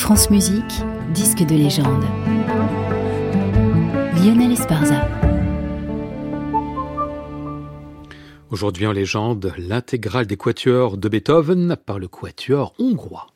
France Musique, disque de légende. Lionel Esparza. Aujourd'hui en légende, l'intégrale des quatuors de Beethoven par le quatuor hongrois.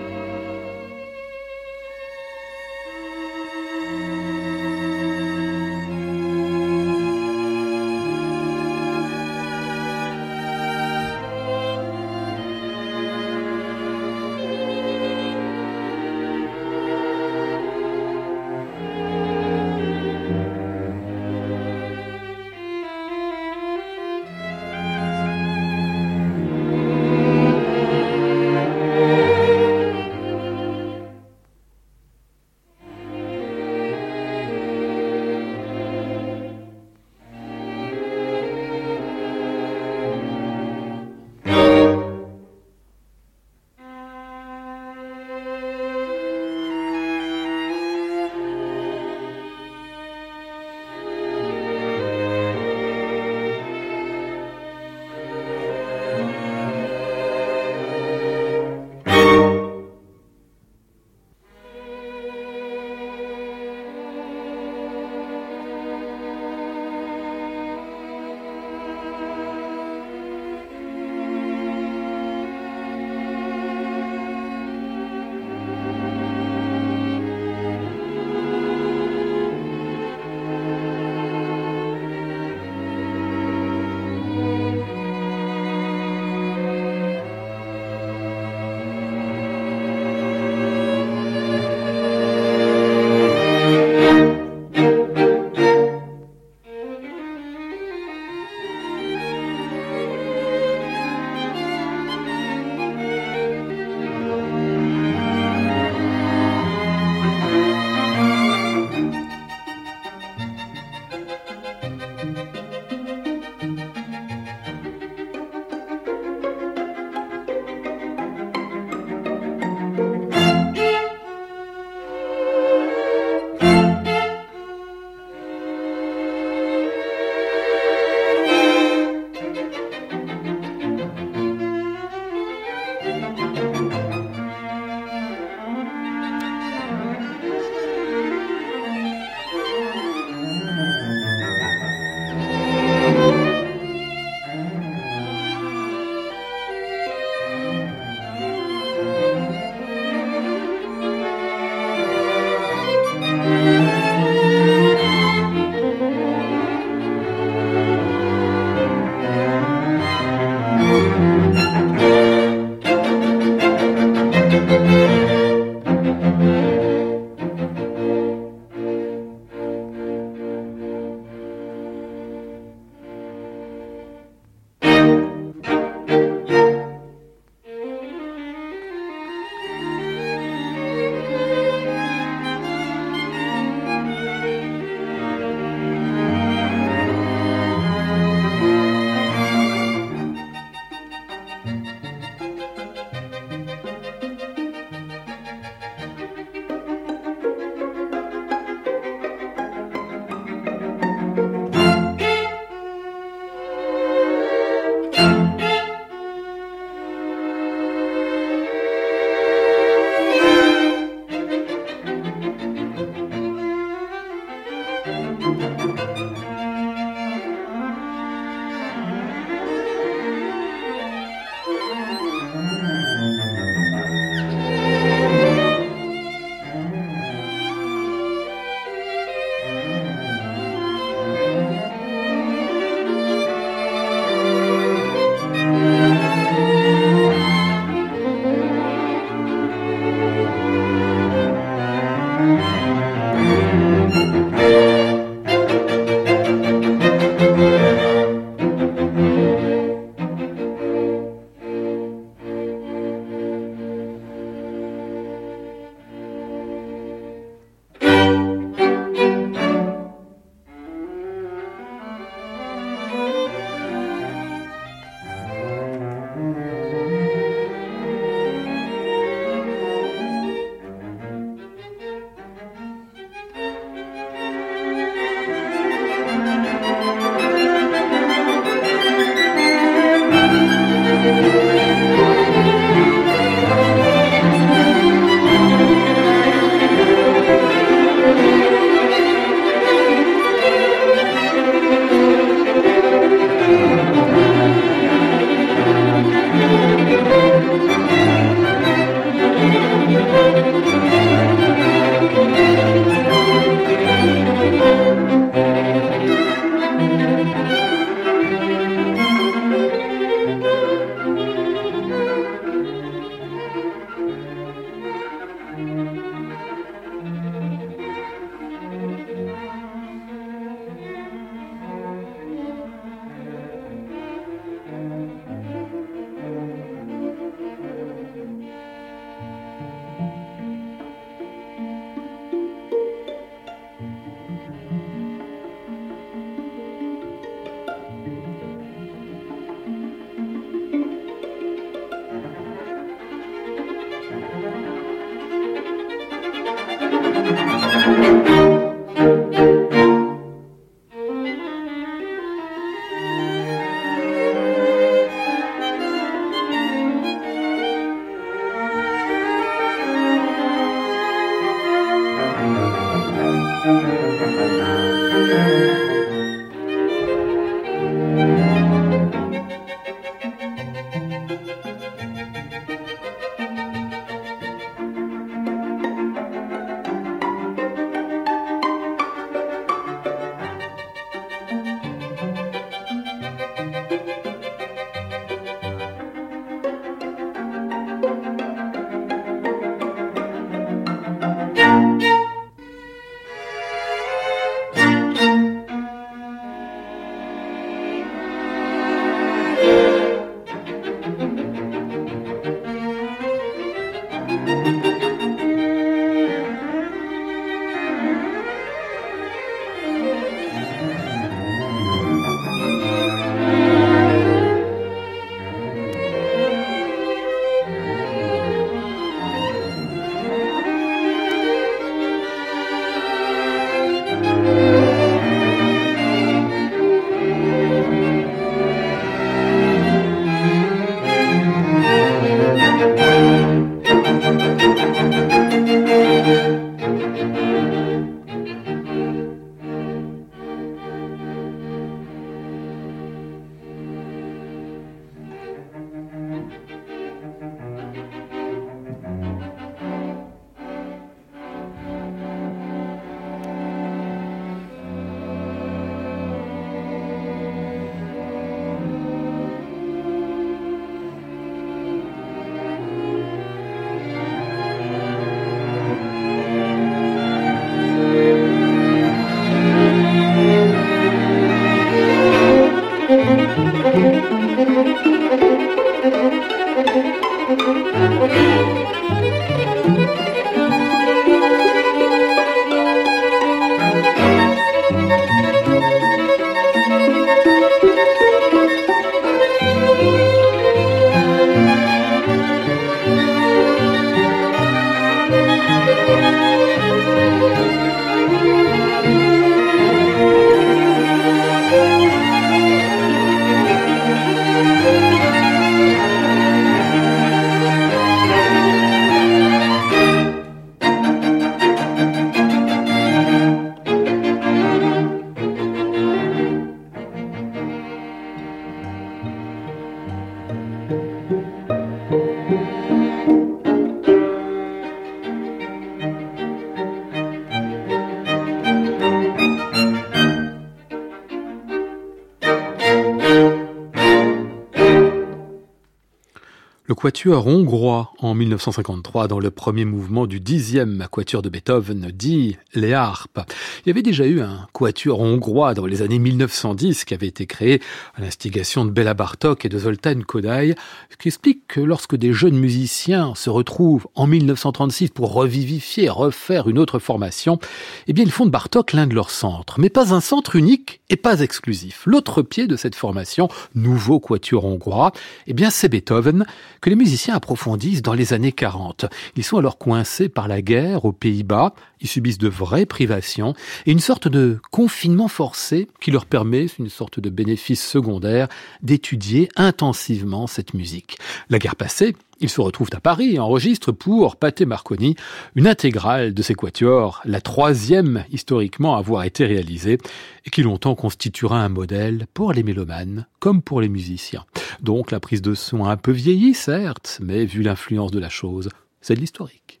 Quatuor hongrois en 1953 dans le premier mouvement du dixième quatuor de Beethoven, dit les harpes. Il y avait déjà eu un quatuor hongrois dans les années 1910 qui avait été créé à l'instigation de Béla Bartok et de Zoltán Kodály, ce qui explique que lorsque des jeunes musiciens se retrouvent en 1936 pour revivifier, refaire une autre formation, eh bien ils font de Bartok l'un de leurs centres, mais pas un centre unique et pas exclusif. L'autre pied de cette formation, nouveau quatuor hongrois, eh bien c'est Beethoven, que les musiciens approfondissent dans les années 40. Ils sont alors coincés par la guerre aux Pays-Bas, ils subissent de vraies privations et une sorte de confinement forcé qui leur permet, une sorte de bénéfice secondaire, d'étudier intensivement cette musique. La guerre passée, ils se retrouvent à Paris et enregistrent pour Pathé Marconi une intégrale de ces quatuors, la troisième historiquement à avoir été réalisée, et qui longtemps constituera un modèle pour les mélomanes comme pour les musiciens. Donc la prise de son a un peu vieilli, certes, mais vu l'influence de la chose, c'est de l'historique.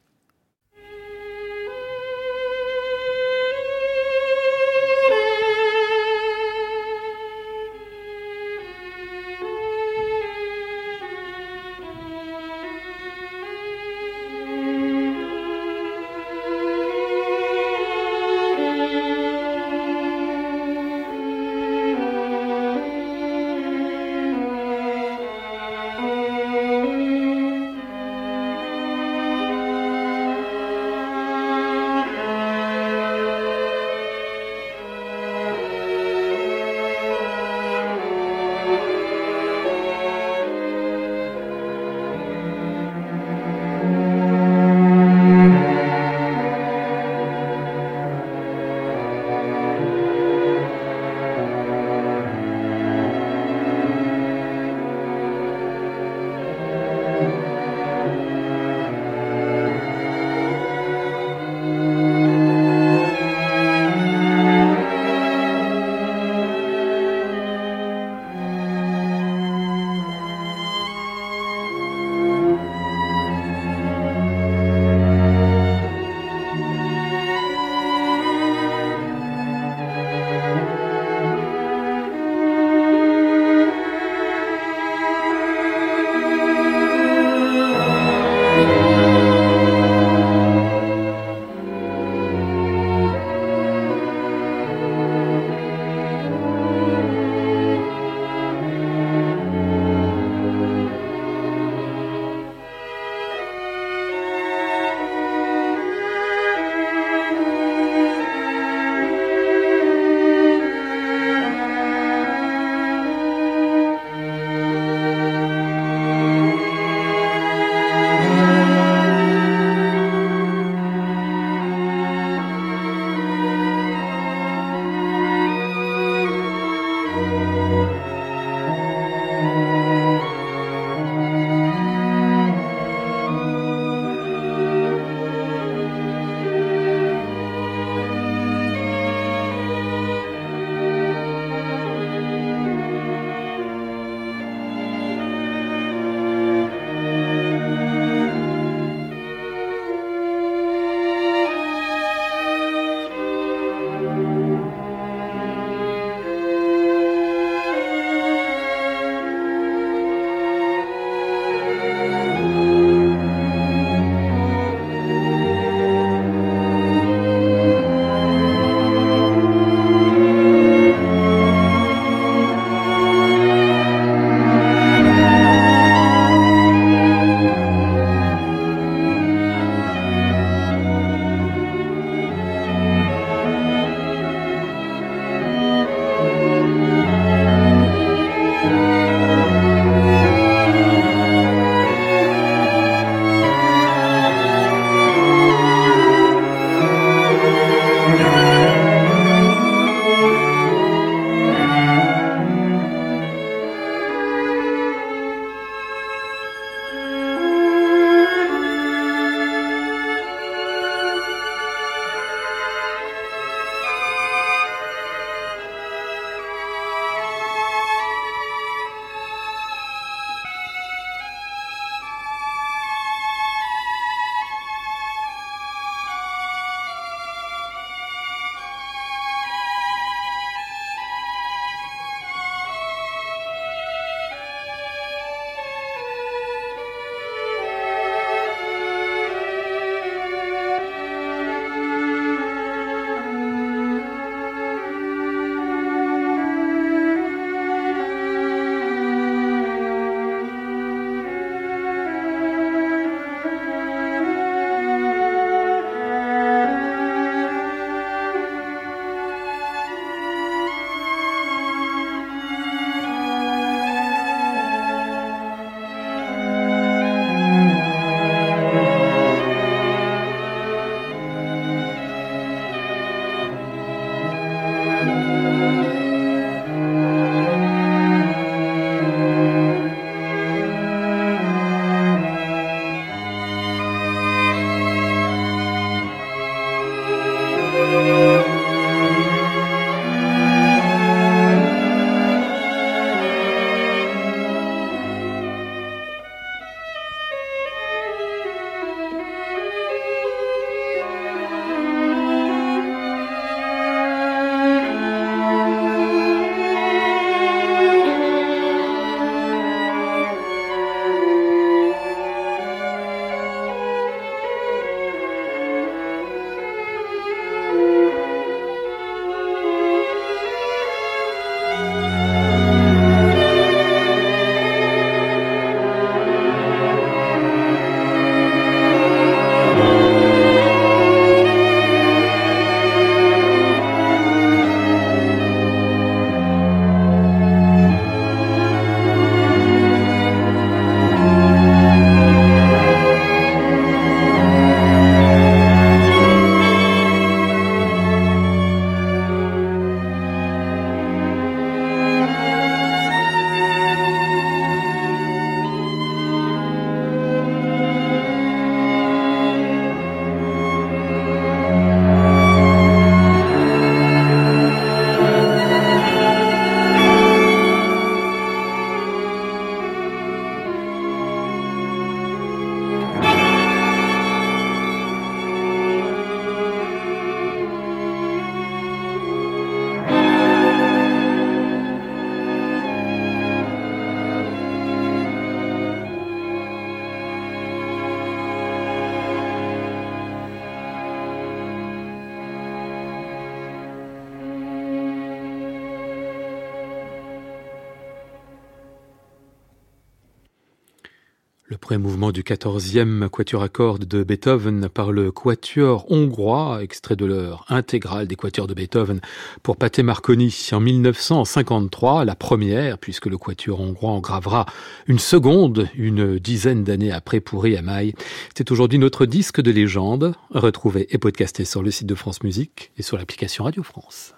Premier mouvement du quatorzième quatuor à cordes de Beethoven par le quatuor hongrois, extrait de l'heure intégrale des quatuors de Beethoven pour Pate Marconi en 1953, la première, puisque le quatuor hongrois en gravera une seconde, une dizaine d'années après pour Iamai. C'est aujourd'hui notre disque de légende, retrouvé et podcasté sur le site de France Musique et sur l'application Radio France.